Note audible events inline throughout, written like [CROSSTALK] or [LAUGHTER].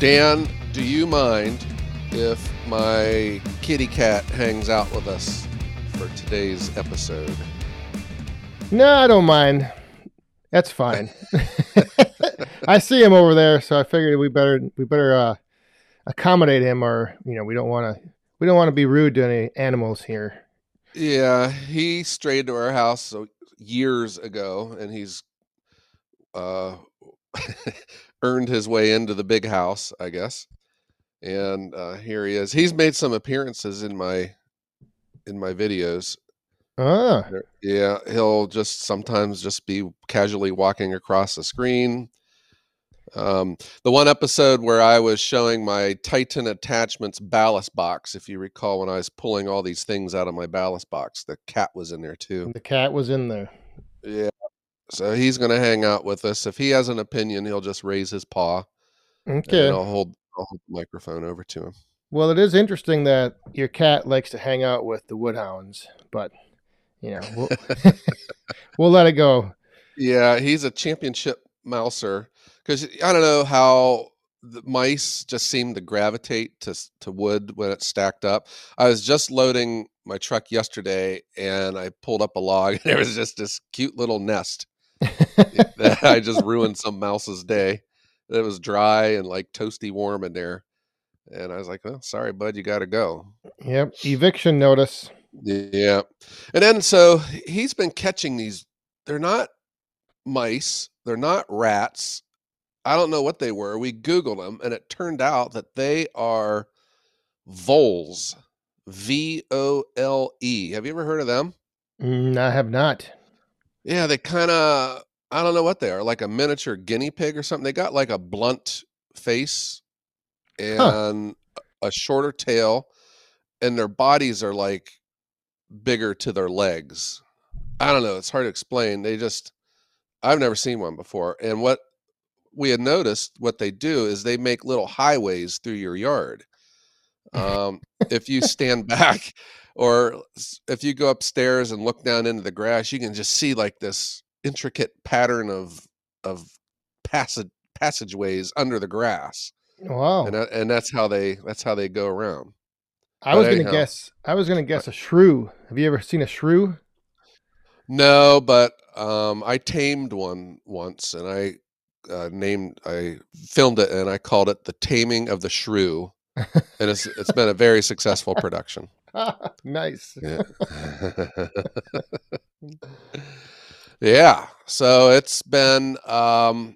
Dan, do you mind if my kitty cat hangs out with us for today's episode? No, I don't mind. That's fine. [LAUGHS] I see him over there, so I figured we better we better uh, accommodate him, or you know, we don't want to we don't want to be rude to any animals here. Yeah, he strayed to our house so years ago, and he's uh, [LAUGHS] earned his way into the big house, I guess. And uh, here he is. He's made some appearances in my in my videos. Ah, Yeah, he'll just sometimes just be casually walking across the screen. Um, the one episode where I was showing my Titan Attachments ballast box, if you recall, when I was pulling all these things out of my ballast box, the cat was in there too. the cat was in there. Yeah, so he's gonna hang out with us. If he has an opinion, he'll just raise his paw, Okay. and I'll hold I'll hold the microphone over to him. Well, it is interesting that your cat likes to hang out with the woodhounds, but you know, we'll, [LAUGHS] we'll let it go. Yeah, he's a championship mouser because I don't know how the mice just seem to gravitate to to wood when it's stacked up. I was just loading my truck yesterday and I pulled up a log [LAUGHS] and there was just this cute little nest [LAUGHS] I just ruined some mouse's day. It was dry and like toasty warm in there. And I was like, "Well, sorry, bud, you got to go." Yep. Eviction notice. Yeah. And then so he's been catching these they're not mice, they're not rats. I don't know what they were. We googled them and it turned out that they are voles. V O L E. Have you ever heard of them? Mm, I have not. Yeah, they kind of I don't know what they are, like a miniature guinea pig or something. They got like a blunt face and a shorter tail and their bodies are like bigger to their legs. I don't know, it's hard to explain. They just I've never seen one before. And what we had noticed what they do is they make little highways through your yard. [LAUGHS] Um, if you stand [LAUGHS] back or if you go upstairs and look down into the grass, you can just see like this intricate pattern of of passage passageways under the grass. Wow. And and that's how they that's how they go around. I was gonna anyhow. guess. I was gonna guess a shrew. Have you ever seen a shrew? No, but um, I tamed one once, and I uh, named, I filmed it, and I called it "The Taming of the Shrew," and it's it's been a very successful production. [LAUGHS] nice. Yeah, [LAUGHS] yeah. So it's been um,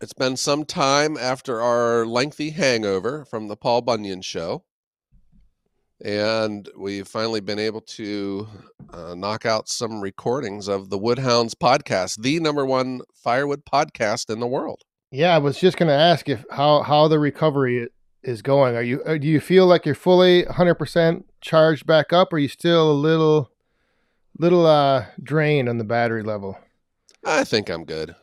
it's been some time after our lengthy hangover from the Paul Bunyan show. And we've finally been able to uh, knock out some recordings of the Woodhounds podcast, the number one firewood podcast in the world. Yeah, I was just gonna ask if how how the recovery is going. Are you uh, do you feel like you're fully 100 percent charged back up? Or are you still a little little uh drained on the battery level? I think I'm good.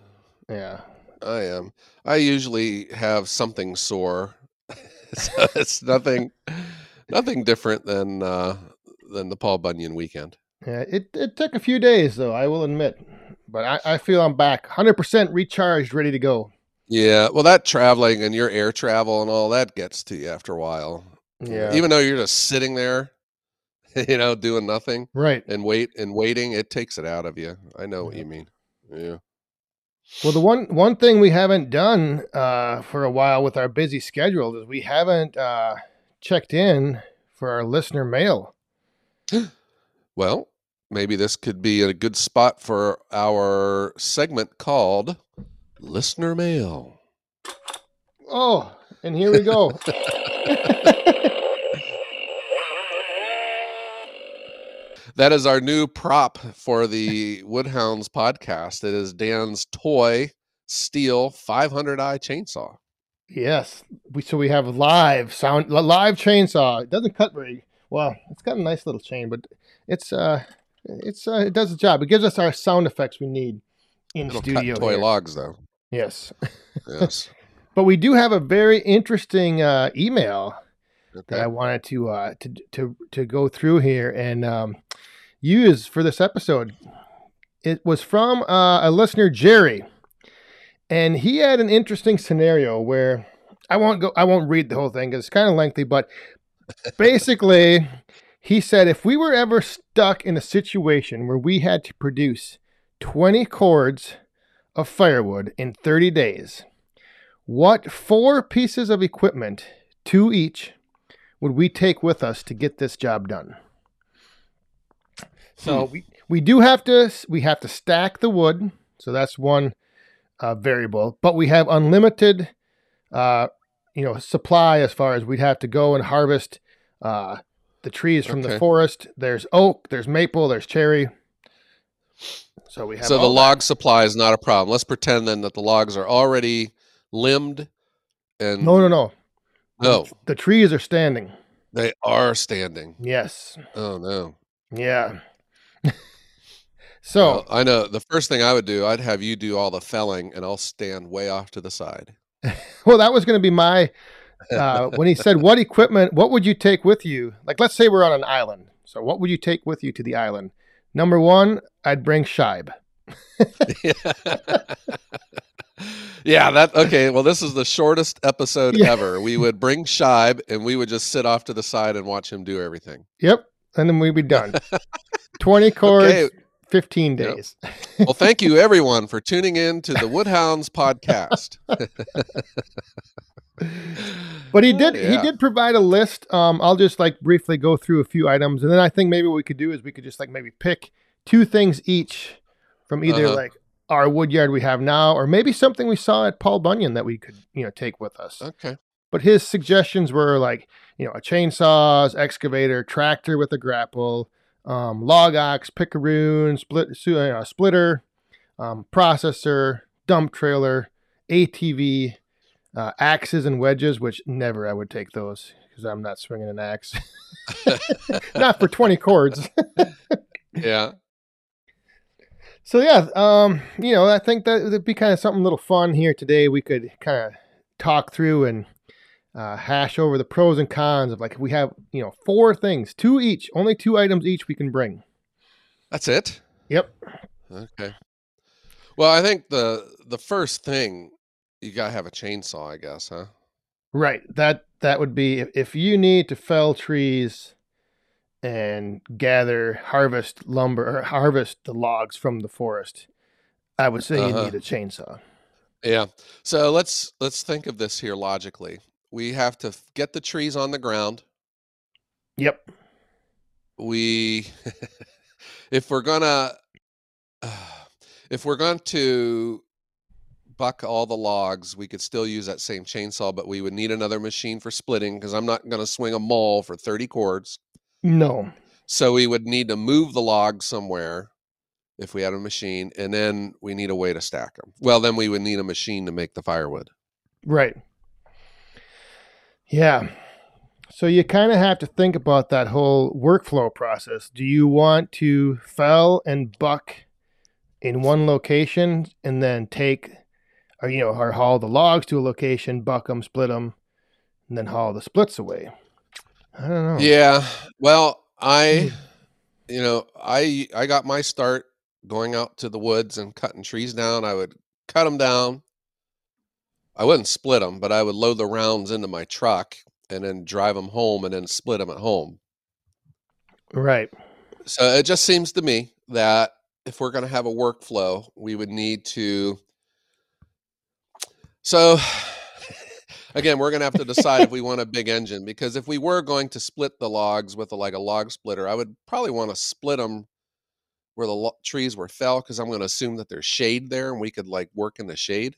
Yeah. I am. I usually have something sore, [LAUGHS] so it's nothing, nothing different than uh, than the Paul Bunyan weekend. Yeah. It it took a few days though. I will admit, but I, I feel I'm back 100 percent recharged, ready to go. Yeah, well, that traveling and your air travel and all that gets to you after a while. Yeah. Even though you're just sitting there, [LAUGHS] you know, doing nothing right. and wait and waiting, it takes it out of you. I know what you mean. Yeah. Well, the one one thing we haven't done uh, for a while with our busy schedule is we haven't uh, checked in for our listener mail. [GASPS] Well, maybe this could be a good spot for our segment called Listener Mail. Oh, and here we go. [LAUGHS] That is our new prop for the Woodhounds podcast. It is Dan's toy Stihl 500i chainsaw. yes, we so we have live sound live chainsaw. It doesn't cut very well. It's got a nice little chain, but it's uh it's uh, it does the job. It gives us our sound effects we need in It'll studio. cut toy here. logs, though. Yes, Yes. [LAUGHS] but we do have a very interesting uh, email that I wanted to uh, to to to go through here and um, use for this episode. It was from uh, a listener, Jerry, and he had an interesting scenario where I won't go. I won't read the whole thing because it's kind of lengthy. But basically, he said if we were ever stuck in a situation where we had to produce 20 cords of firewood in 30 days, what four pieces of equipment, two each, would we take with us to get this job done? So Hmm. we, we do have to we have to stack the wood. So that's one uh, variable. But we have unlimited, uh, you know, supply as far as we'd have to go and harvest uh, the trees from the forest. There's oak, there's maple, there's cherry. So we have So the all that. log supply is not a problem. Let's pretend then that the logs are already limbed and No, no, no. no, The trees are standing. they are standing. Yes. Oh no. Yeah. [LAUGHS] so Well, I know the first thing I would do, I'd have you do all the felling and I'll stand way off to the side. [LAUGHS] Well, that was going to be my uh, when he said, "What equipment? What would you take with you?" Like, let's say we're on an island. So, what would you take with you to the island? Number one, I'd bring shibe. [LAUGHS] yeah, that okay. Well, this is the shortest episode Yeah. ever. We would bring Shibe and we would just sit off to the side and watch him do everything. Yep, and then we'd be done. [LAUGHS] Twenty cords, Okay. Fifteen Yep. days. Well, thank you everyone for tuning in to the Woodhounds podcast. But he did. He did provide a list. Um, I'll just like briefly go through a few items, and then I think maybe what we could do is we could just like maybe pick two things each from either Uh-huh. like our wood yard we have now, or maybe something we saw at Paul Bunyan that we could you know take with us. Okay. But his suggestions were like you know a chainsaws, excavator, tractor with a grapple, um, log ox, picaroon, split uh, splitter, um, processor, dump trailer, ATV, uh, axes and wedges. Which never I would take those because I'm not swinging an axe. [LAUGHS] not for 20 cords. [LAUGHS] Yeah. So yeah, um, you know, I think that would be kind of something a little fun here today. We could kind of talk through and uh, hash over the pros and cons of like if we have you know four things, two each, only two items each we can bring. That's it. Yep. Okay. Well, I think the the first thing you gotta have a chainsaw, I guess, huh? Right. That that would be if, you need to fell trees and gather, harvest lumber or harvest the logs from the forest. I would say Uh-huh. you need a chainsaw. Yeah. So let's let's think of this here logically. We have to get the trees on the ground. Yep. We [LAUGHS] if we're gonna [SIGHS] if we're going to buck all the logs, we could still use that same chainsaw, but we would need another machine for splitting because I'm not gonna swing a maul for 30 cords. No. So we would need to move the logs somewhere if we had a machine, and then we need a way to stack them. Well, then we would need a machine to make the firewood. Right. Yeah. So you kind of have to think about that whole workflow process. Do you want to fell and buck in one location and then take, or you know, or haul the logs to a location, buck them, split them, and then haul the splits away? I don't know. Yeah. Well, I, hmm. you know, I I got my start going out to the woods and cutting trees down. I would cut them down. I wouldn't split them, but I would load the rounds into my truck and then drive them home and then split them at home. Right. So it just seems to me that if we're going to have a workflow, we would need to. So, [SIGHS] again, we're going to have to decide if we want a big engine because if we were going to split the logs with a, like a log splitter, I would probably want to split them where the lo- trees were fell because I'm going to assume that there's shade there and we could like work in the shade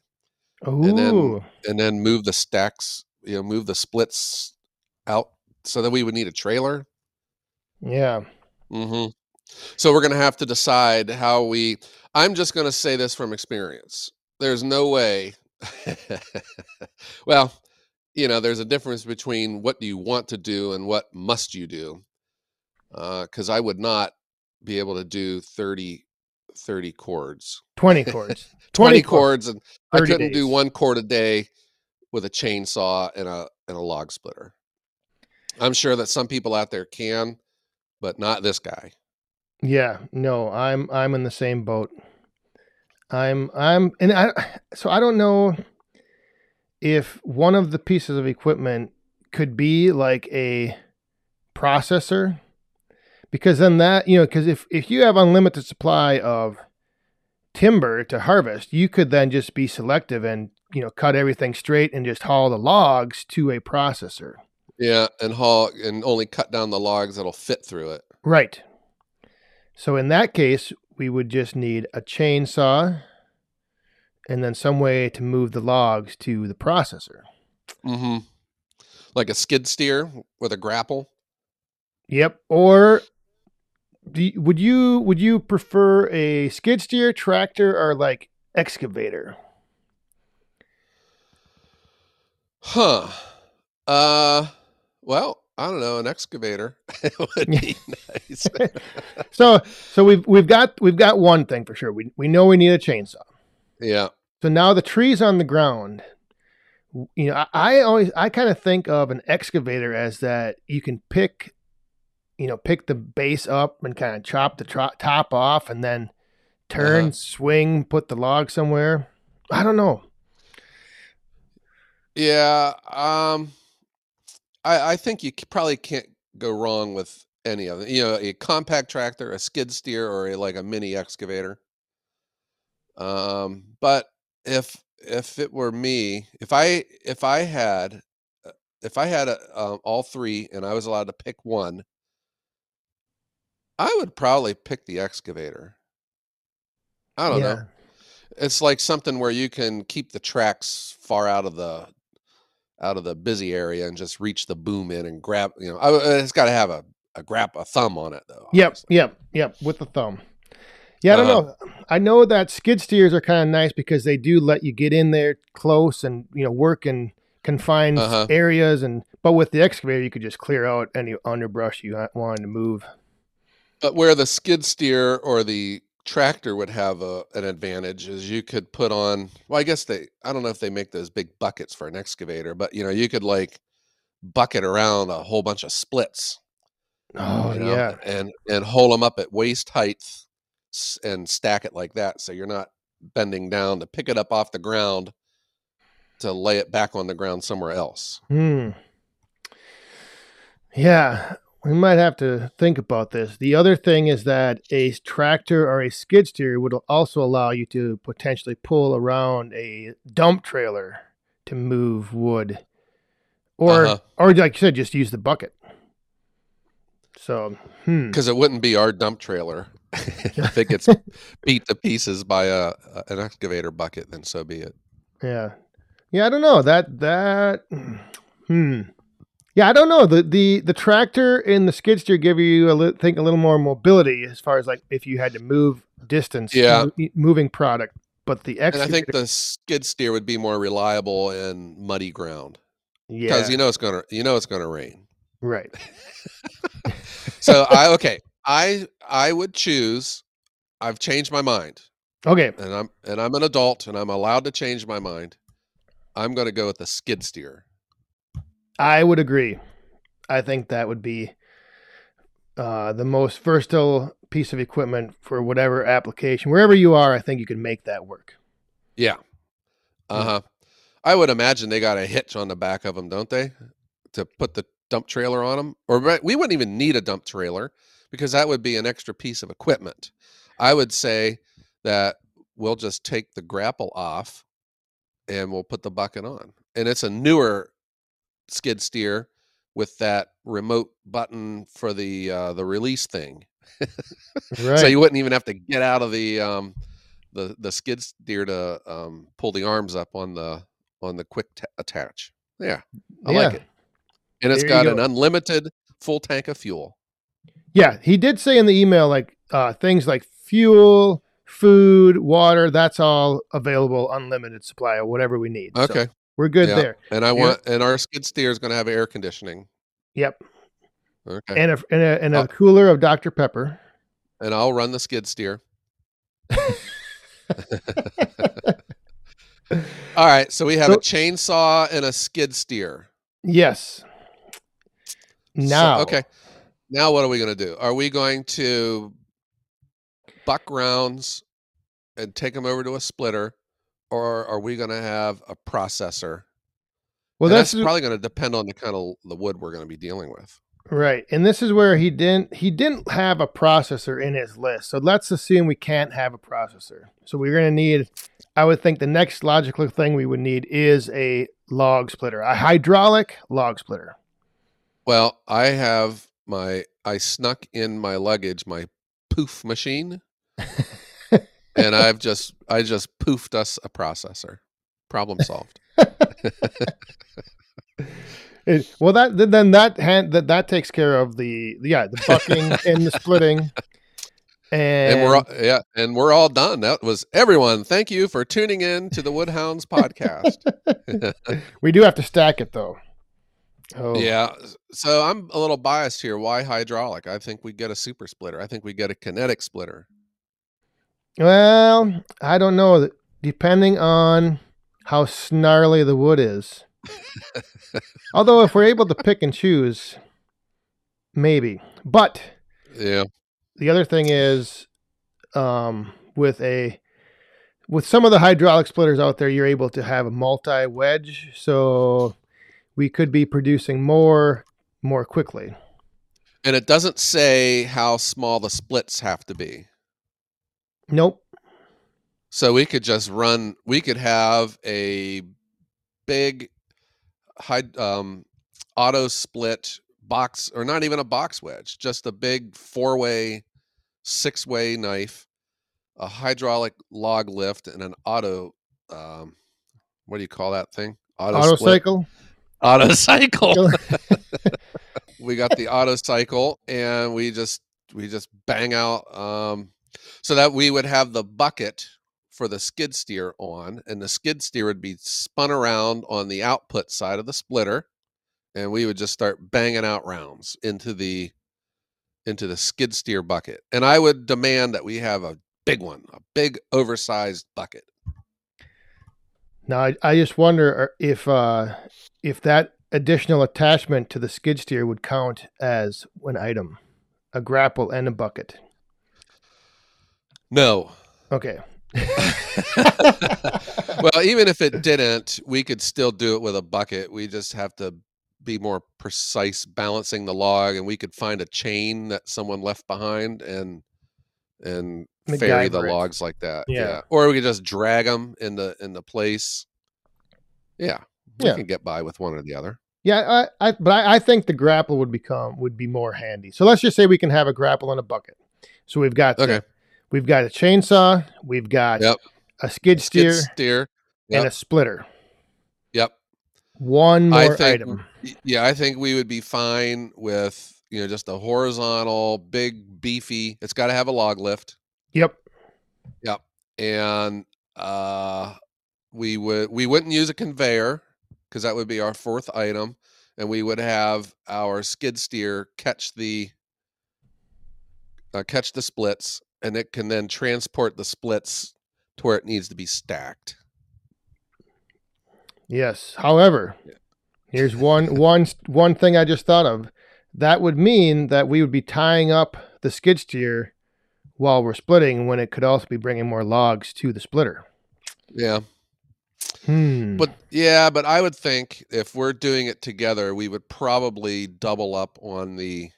Ooh. then- and then move the stacks, you know, move the splits out so that we would need a trailer. yeah. hmm So we're going to have to decide how we. I'm just going to say this from experience. There's no way. [LAUGHS] well, you know, there's a difference between what do you want to do and what must you do. Because I would not be able to do 30, 30 cords, 20 [LAUGHS] cords. 20, 20 cords. chords, and I couldn't do one cord a day with a chainsaw and a and a log splitter. I'm sure that some people out there can, but not this guy. Yeah, no, I'm I'm in the same boat. I'm I'm and I [SIGHS] so I don't know if one of the pieces of equipment could be like a processor because then that you know because if if you have unlimited supply of timber to harvest you could then just be selective and you know cut everything straight and just haul the logs to a processor Yeah, and haul and only cut down the logs that'll fit through it. right so in that case we would just need a chainsaw and then some way to move the logs to the processor Mm-hmm. Like a skid steer with a grapple. Yep. Or you, would you would you prefer a skid steer, tractor, or like excavator? Huh. Uh well, I don't know, an excavator [LAUGHS] would be [LAUGHS] nice. [LAUGHS] So so we've we've got we've got one thing for sure. We we know we need a chainsaw. yeah. So now the trees on the ground. You know, I, I always I kind of think of an excavator as that you can pick, you know, pick the base up and kind of chop the tro- top off, and then turn, Uh-huh. swing, put the log somewhere. I don't know. Yeah. Um I I think you probably can't go wrong with any of them. You know, a compact tractor, a skid steer, or a, like a mini excavator. Um, but if if it were me, if I if I had uh, if I had a, um, all three and I was allowed to pick one, I would probably pick the excavator. I don't know. It's like something where you can keep the tracks far out of the out of the busy area and just reach the boom in and grab. You know, I, it's got to have a a grab a thumb on it though. Yep, obviously. yep, yep, with the thumb. Yeah, I don't Uh-huh. know. I know that skid steers are kind of nice because they do let you get in there close and you know work in confined Uh-huh. areas, and but with the excavator you could just clear out any underbrush you wanted to move. But where the skid steer or the tractor would have a, an advantage is you could put on. Well, I guess they. I don't know if they make those big buckets for an excavator, but you know, you could like bucket around a whole bunch of splits. Oh you know, yeah, and and hold them up at waist height and stack it like that, so you're not bending down to pick it up off the ground to lay it back on the ground somewhere else. hmm. Yeah, we might have to think about this. The other thing is that a tractor or a skid steer would also allow you to potentially pull around a dump trailer to move wood, or Uh-huh. or like you said, just use the bucket. So, hmm. because it wouldn't be our dump trailer. [LAUGHS] if it gets [LAUGHS] beat to pieces by a, a- an excavator bucket, then so be it. Yeah. Yeah, I don't know. That that hmm. Yeah, I don't know. The the the tractor and the skid steer give you a li- think a little more mobility as far as like if you had to move distance, Yeah. mo- moving product. But the And I think the skid steer would be more reliable in muddy ground yeah, because you know it's gonna you know it's gonna rain. right. [LAUGHS] So I okay, I I would choose. I've changed my mind, Okay, and I'm and I'm an adult, and I'm allowed to change my mind. I'm going to go with the skid steer. I would agree. I think that would be uh, the most versatile piece of equipment for whatever application, wherever you are. I think you can make that work. Yeah. Uh huh. I would imagine they got a hitch on the back of them, don't they, to put the dump trailer on them? Or we wouldn't even need a dump trailer because that would be an extra piece of equipment. I would say that we'll just take the grapple off and we'll put the bucket on. And it's a newer skid steer with that remote button for the uh, the release thing. [LAUGHS] Right. So you wouldn't even have to get out of the um, the the skid steer to um, pull the arms up on the on the quick ta attach. Yeah, I like it, and it's There got an go. unlimited full tank of fuel. Yeah, he did say in the email like uh, things like fuel, food, water. That's all available, unlimited supply of whatever we need. So Okay, we're good Yeah. there. and I Yeah. want and our skid steer is going to have air conditioning. Yep, Okay, and a and a, and a cooler of Dr Pepper. and I'll run the skid steer. [LAUGHS] All right, so we have So- a chainsaw and a skid steer. yes. So- Now, okay. Now what are we going to do? Are we going to buck rounds and take them over to a splitter, or are we going to have a processor Well, that's that's probably going to depend on the kind of the wood we're going to be dealing with. right, and this is where he didn't he didn't have a processor in his list. So let's assume we can't have a processor. So we're going to need. I would think the next logical thing we would need is a log splitter, a hydraulic log splitter. Well, I have my I snuck in my luggage my poof machine, [LAUGHS] and I've just I just poofed us a processor. Problem solved. [LAUGHS] It- well, that then that hand that that takes care of the yeah the bucking [LAUGHS] and the splitting, and, and we're all, yeah, and we're all done. That was everyone. Thank you for tuning in to the Woodhounds podcast. [LAUGHS] we do have to stack it though. Oh Yeah. So I'm a little biased here. Why hydraulic? I think we get a super splitter. I think we get a kinetic splitter. Well, I don't know. Depending on how snarly the wood is. [LAUGHS] Although, if we're able to pick and choose, maybe. But Yeah. the other thing is, um, with a with some of the hydraulic splitters out there, you're able to have a multi wedge, so we could be producing more more quickly. And it doesn't say how small the splits have to be. Nope. So we could just run. We could have a big high um, auto split box, or not even a box wedge, just a big four way, six way knife, a hydraulic log lift, and an auto. Um, what do you call that thing? Auto split? cycle. Auto cycle. [LAUGHS] we got the auto cycle, and we just we just bang out. Um, so that we would have the bucket for the skid steer on, and the skid steer would be spun around on the output side of the splitter, and we would just start banging out rounds into the into the skid steer bucket. And I would demand that we have a big one, a big oversized bucket. Now, I, I just wonder uh, if uh, if that additional attachment to the skid steer would count as an item, a grapple and a bucket. No. Okay. [LAUGHS] well, even if it didn't, we could still do it with a bucket. We just have to be more precise balancing the log and we could find a chain that someone left behind and and ferry the it. logs like that. Yeah. Or we could just drag them in the in the place. Yeah. We Yeah. can get by with one or the other. Yeah, I, I but I, I think the grapple would become would be more handy. So let's just say we can have a grapple and a bucket. So we've got the- Okay. We've got a chainsaw, we've got Yep. a skid Skid steer steer. and a splitter. Yep. One more think- item. Yeah, I think we would be fine with, you know, just a horizontal, big, beefy. It's got to have a log lift. Yep. Yep. and uh we would we wouldn't use a conveyor because that would be our fourth item and we would have our skid steer catch the uh, catch the splits and it can then transport the splits to where it needs to be stacked Yes. However, Yeah. here's one one one thing I just thought of. That would mean that we would be tying up the skid steer while we're splitting, when it could also be bringing more logs to the splitter. yeah Hmm. but yeah but i would think if we're doing it together we would probably double up on the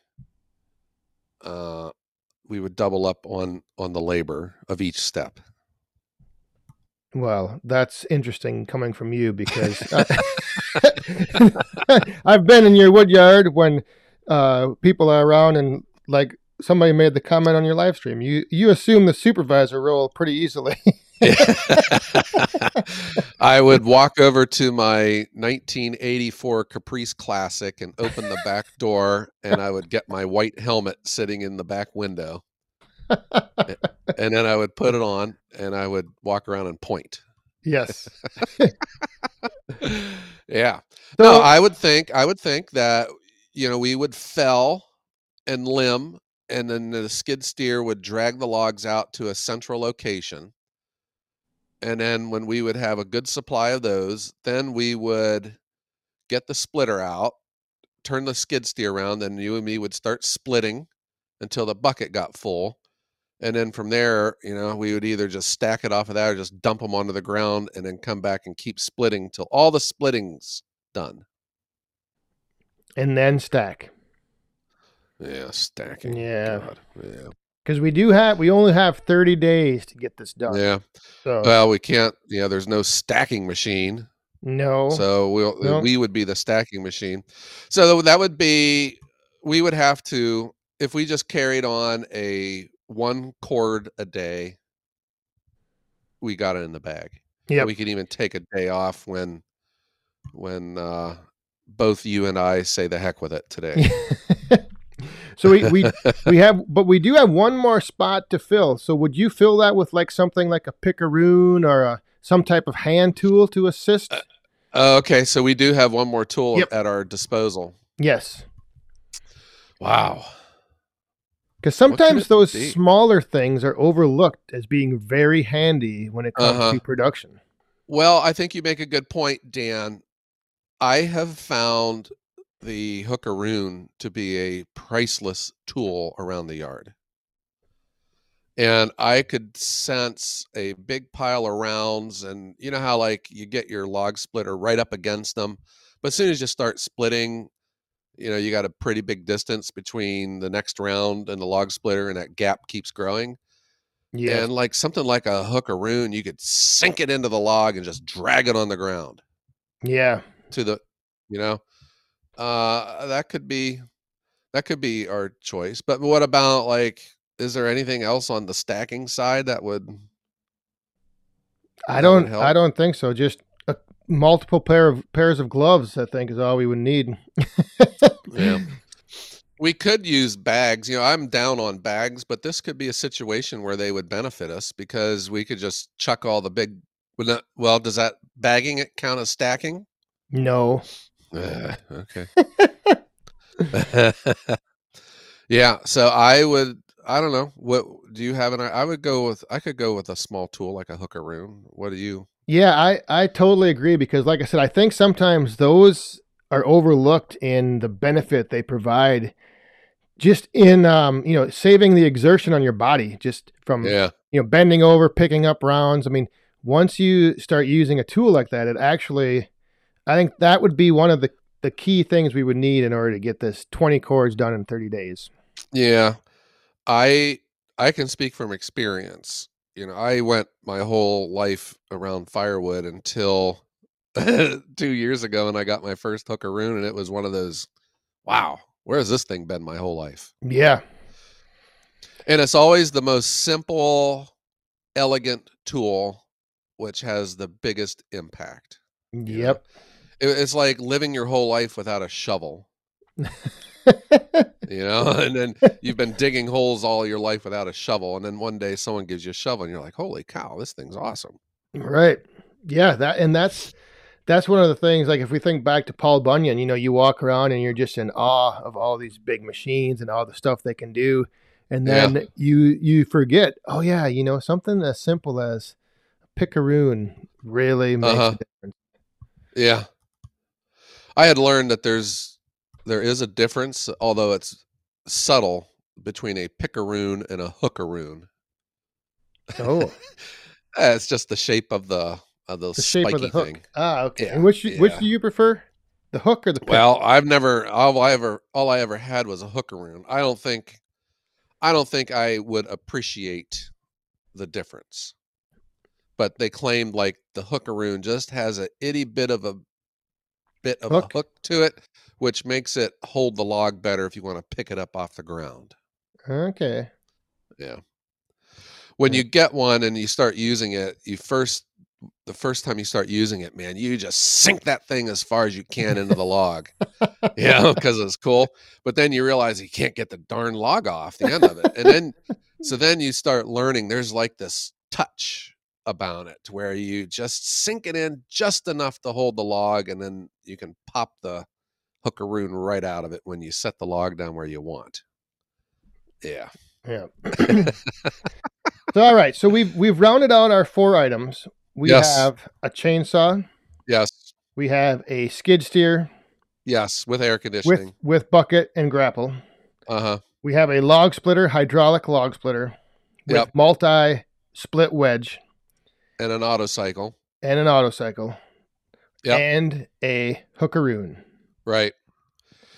uh we would double up on on the labor of each step Well, that's interesting coming from you because [LAUGHS] I, [LAUGHS] I've been in your wood yard when uh, people are around and like somebody made the comment on your live stream. You you assume the supervisor role pretty easily. [LAUGHS] [LAUGHS] I would walk over to my 1984 Caprice Classic and open the back door, and I would get my white helmet sitting in the back window. And then I would put it on and I would walk around and point. yes. [LAUGHS] yeah. So, No, I would think I would think that you know we would fell and limb, and then the skid steer would drag the logs out to a central location. And then when we would have a good supply of those, then we would get the splitter out, turn the skid steer around, then you and me would start splitting until the bucket got full. And then from there, you know, we would either just stack it off of that or just dump them onto the ground and then come back and keep splitting till all the splitting's done. And then stack. Yeah, stacking. Yeah. God, Yeah. Because we do have, we only have 30 days to get this done. Yeah. So, Well, we can't. Yeah, there's no stacking machine, no. so we'll No. we would be the stacking machine. So that would be we would have to if we just carried on a one cord a day. We got it in the bag. yeah We could even take a day off when when uh, both you and I say the heck with it today. [LAUGHS] so we, we, [LAUGHS] we have, but we do have one more spot to fill. So would you fill that with like something like a picaroon or a, some type of hand tool to assist? Uh, okay, so we do have one more tool Yep. at our disposal. yes. Wow. Because sometimes those be? smaller things are overlooked as being very handy when it comes Uh-huh. to production. Well, I think you make a good point, Dan. I have found the hookeroon to be a priceless tool around the yard. And I could sense a big pile of rounds, and you know how like you get your log splitter right up against them, but as soon as you start splitting, you know you got a pretty big distance between the next round and the log splitter, and that gap keeps growing. Yeah. And like something like a hookeroon, you could sink it into the log and just drag it on the ground yeah. to the, you know, uh, that could be, that could be our choice. But what about like, is there anything else on the stacking side that would? I don't. I don't think so. Just a multiple pair of pairs of gloves. I think is all we would need. Yeah. [LAUGHS] We could use bags. You know, I'm down on bags, but this could be a situation where they would benefit us because we could just chuck all the big. Well, does that bagging it count as stacking? No. Uh, [LAUGHS] okay. [LAUGHS] yeah. So I would. I don't know. What do you have? An? I would go with. I could go with a small tool like a hookaroon. What do you? Yeah, I I totally agree because, like I said, I think sometimes those are overlooked in the benefit they provide. Just in um, you know, saving the exertion on your body, just from Yeah. you know bending over, picking up rounds. I mean, once you start using a tool like that, it actually, I think that would be one of the the key things we would need in order to get this twenty cords done in thirty days. Yeah. I I can speak from experience. You know, I went my whole life around firewood until [LAUGHS] two years ago, and I got my first hookaroon, and it was one of those. Wow, where has this thing been my whole life? Yeah, And it's always the most simple, elegant tool, which has the biggest impact. Yep. know? It- it's like living your whole life without a shovel, you know, [LAUGHS] and then you've been digging holes all your life without a shovel. And then one day someone gives you a shovel and you're like, holy cow, this thing's awesome. Right. Yeah, that and that's that's one of the things like if we think back to Paul Bunyan, you know, you walk around and you're just in awe of all these big machines and all the stuff they can do. And Yeah. then you you forget, oh yeah, you know, something as simple as a picaroon really makes Uh-huh. a difference. Yeah. I had learned that there's there is a difference, although it's subtle, between a picaroon and a hookeroon. Oh, [LAUGHS] It's just the shape of the of the, the shape spiky of the hook. thing. Ah, okay. Yeah, And which which do you prefer? The hook or the pick? Well, I've never all I ever all I ever had was a hookeroon. I don't think I don't think I would appreciate the difference. But they claimed like the hookeroon just has a itty bit of a bit of Hook? a hook to it, which makes it hold the log better if you want to pick it up off the ground. okay. Yeah. When Yeah. you get one and you start using it, you first the first time you start using it, man, you just sink that thing as far as you can into the log. [LAUGHS] Yeah, because it's cool. But then you realize you can't get the darn log off the end of it. And then so then you start learning there's like this touch about it where you just sink it in just enough to hold the log and then you can pop the hookeroon right out of it when you set the log down where you want. Yeah. Yeah. [COUGHS] so all right, so we've we've rounded out our four items. We Yes. have a chainsaw, Yes. we have a skid steer Yes. With air with conditioning. with bucket and grapple. uh-huh. We have a log splitter, hydraulic log splitter with Yep. multi split wedge And an auto cycle. and an auto cycle. Yep. and a hookeroon. Right.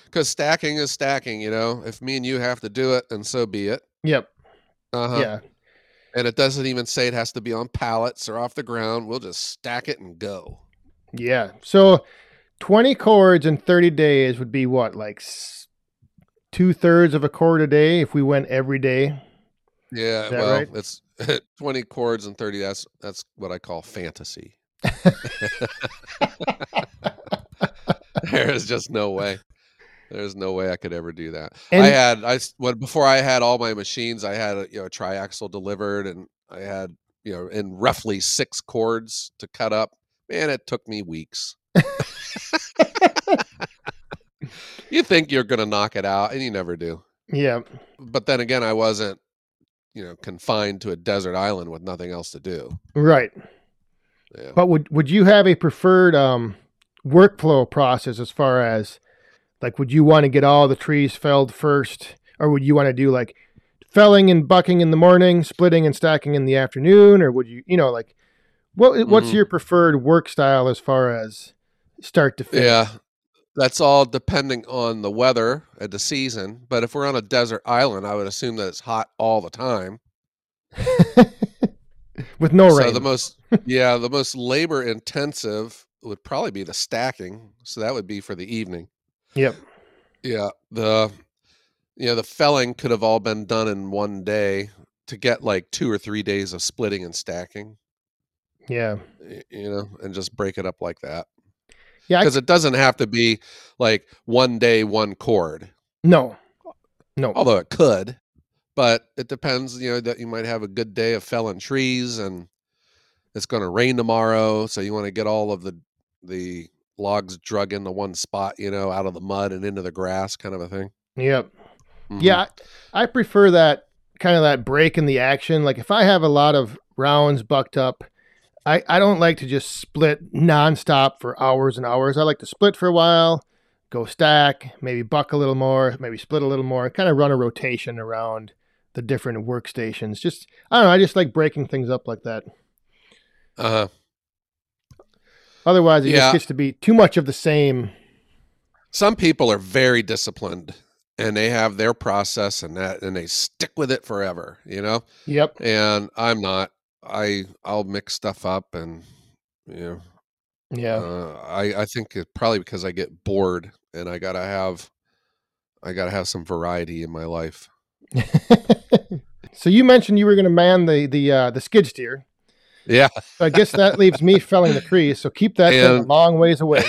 Because stacking is stacking, you know. If me and you have to do it, and so be it. Yep. Uh-huh. Yeah. And it doesn't even say it has to be on pallets or off the ground. We'll just stack it and go. Yeah. So 20 cords in 30 days would be what, like two thirds of a cord a day if we went every day? Yeah, well, right? it's [LAUGHS] 20 cords and 30 that's that's what I call fantasy. [LAUGHS] there is just no way. There's no way I could ever do that. I had I when before I had all my machines, I had a, you know a triaxle delivered, and I had you know in roughly six cords to cut up. Man, it took me weeks. [LAUGHS] you think you're gonna knock it out, and you never do. Yeah. But then again, I wasn't you know confined to a desert island with nothing else to do. Right. Yeah. But would would you have a preferred um, workflow process as far as like would you want to get all the trees felled first, or would you want to do like felling and bucking in the morning, splitting and stacking in the afternoon, or would you you know like what what's Mhm. your preferred work style as far as start to finish? Yeah. That's all depending on the weather and the season. But if we're on a desert island, I would assume that it's hot all the time. [LAUGHS] With no rain. so the most yeah, the most labor intensive would probably be the stacking. So that would be for the evening. yep. Yeah. The you know, the felling could have all been done in one day to get like two or three days of splitting and stacking, Yeah. you know, and just break it up like that. Yeah. Because it doesn't have to be like one day, one cord. no. No. although it could but it depends you know that you might have a good day of felling trees and it's going to rain tomorrow so you want to get all of the the logs drug into one spot you know out of the mud and into the grass kind of a thing Yep. Mhm. Yeah, I prefer that kind of that break in the action. Like if I have a lot of rounds bucked up, I, I don't like to just split nonstop for hours and hours. I like to split for a while, go stack, maybe buck a little more, maybe split a little more, kind of run a rotation around the different workstations. Just I don't know, I just like breaking things up like that. uh-huh Otherwise, it Yeah. just gets to be too much of the same. some people are very disciplined and they have their process and that and they stick with it forever you know Yep. and i'm not i i'll mix stuff up and you know Yeah. Uh, I I think it probably because I get bored and I gotta have I gotta have some variety in my life. [LAUGHS] so you mentioned you were going to man the the uh, the skid steer. Yeah, So I guess that leaves me felling the trees. So keep [LAUGHS] that thing a long ways away.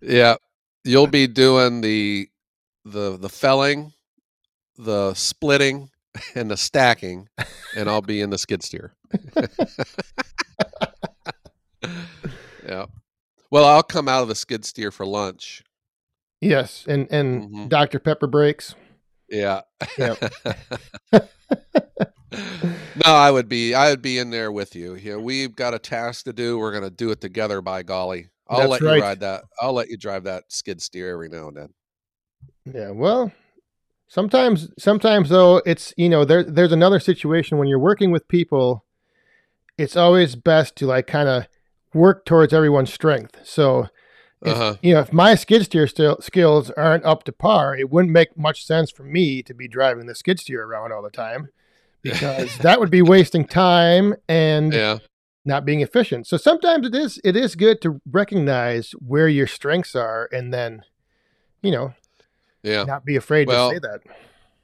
[LAUGHS] yeah. You'll be doing the the the felling, the splitting, and the stacking, and I'll be in the skid steer. [LAUGHS] yeah. Well, I'll come out of the skid steer for lunch. yes, and and Mhm. Dr Pepper breaks. Yeah. Yep. [LAUGHS] no, I would be I would be in there with you. Know, we've got a task to do. We're gonna do it together by golly. I'll That's let right. you ride that. I'll let you drive that skid steer every now and then. Yeah. Well, sometimes sometimes though it's you know there there's another situation when you're working with people. It's always best to like kind of work towards everyone's strength. So if, Uh-huh. you know if my skid steer still skills aren't up to par, it wouldn't make much sense for me to be driving the skid steer around all the time because [LAUGHS] that would be wasting time and Yeah. not being efficient. So sometimes it is it is good to recognize where your strengths are and then, you know, Yeah. not be afraid Well- to say that.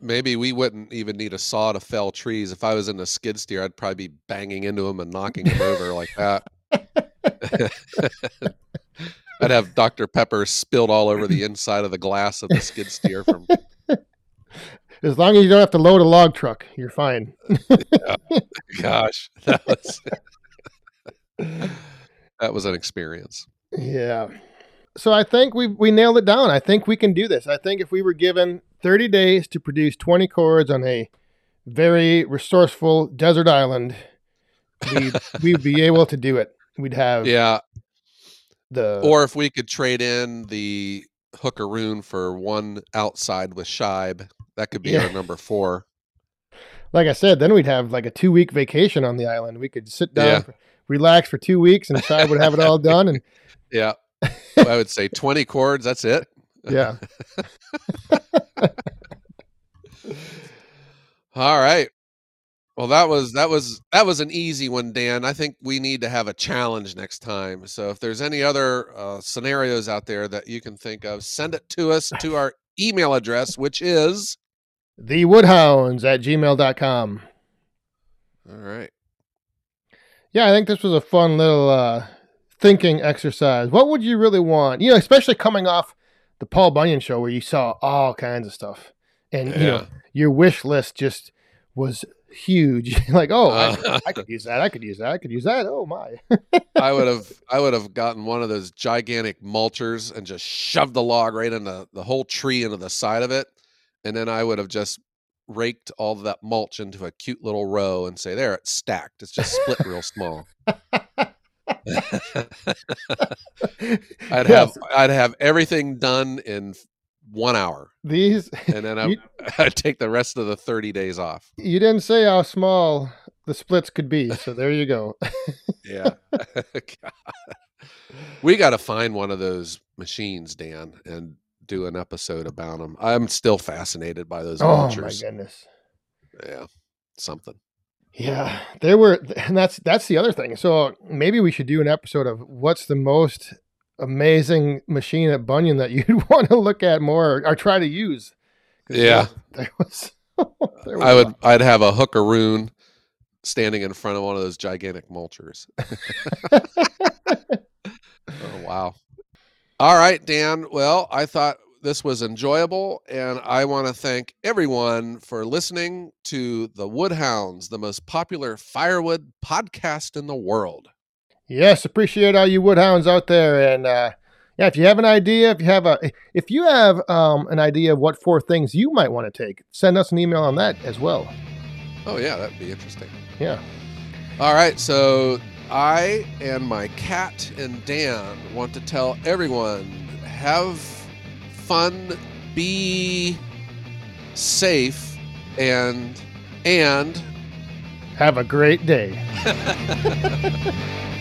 Maybe we wouldn't even need a saw to fell trees. If I was in a skid steer, I'd probably be banging into them and knocking them over like that. [LAUGHS] [LAUGHS] I'd have Dr. Pepper spilled all over the inside of the glass of the skid steer from [LAUGHS] As long as you don't have to load a log truck, you're fine. gosh. That was that was an experience. Yeah. So I think we we nailed it down. I think we can do this. I think if we were given 30 days to produce 20 cords on a very resourceful desert island, we'd, [LAUGHS] we'd be able to do it. We'd have Yeah. the Or if we could trade in the hookaroon for one outside with Shibe, that could be Yeah. our number four. like I said, then we'd have like a two week vacation on the island. We could sit down. Yeah. For, relax for two weeks, and Shai would have it all [LAUGHS] done. And Yeah. I would say 20 cords. That's it. yeah, [LAUGHS] All right. Well, that was that was that was an easy one, Dan. I think we need to have a challenge next time. So if there's any other uh, scenarios out there that you can think of, send it to us to our email address, which is the Woodhounds at gmail.com. all right. Yeah, I think this was a fun little uh, thinking exercise. What would you really want? You know, especially coming off the Paul Bunyan show where you saw all kinds of stuff, and you know your wish list just was huge. [LAUGHS] like, oh, I, Uh, I could use that. I could use that. I could use that. Oh my. I would [LAUGHS] have I would have gotten one of those gigantic mulchers and just shoved the log right into the whole tree into the side of it, and then I would have just raked all of that mulch into a cute little row and say, "There, it's stacked. It's just split real small." [LAUGHS] [LAUGHS] I'd have I'd have everything done in one hour, these. and then [LAUGHS] I, You- [LAUGHS] I'd take the rest of the thirty days off. You didn't say how small the splits could be, so there you go. Yeah, God. we got to find one of those machines, Dan, and do an episode about them. I'm still fascinated by those oh my goodness. yeah, something. Yeah, there were, and that's that's the other thing. So maybe we should do an episode of what's the most amazing machine at Bunyan that [LAUGHS] you'd want to look at more or, or try to use. Yeah. there, was. [LAUGHS] there was I would. lot. I'd have a hookaroon standing in front of one of those gigantic mulchers. [LAUGHS] Oh, wow. All right, Dan. Well, I thought this was enjoyable, and I want to thank everyone for listening to the Woodhounds, the most popular firewood podcast in the world. Yes, appreciate all you woodhounds out there, and uh, yeah, if you have an idea, if you have a, if you have um, an idea of what four things you might want to take, send us an email on that as well. Oh, yeah, that'd be interesting. Yeah. All right, so I and my cat and Dan want to tell everyone have fun, be safe, and and Have a great day. [LAUGHS]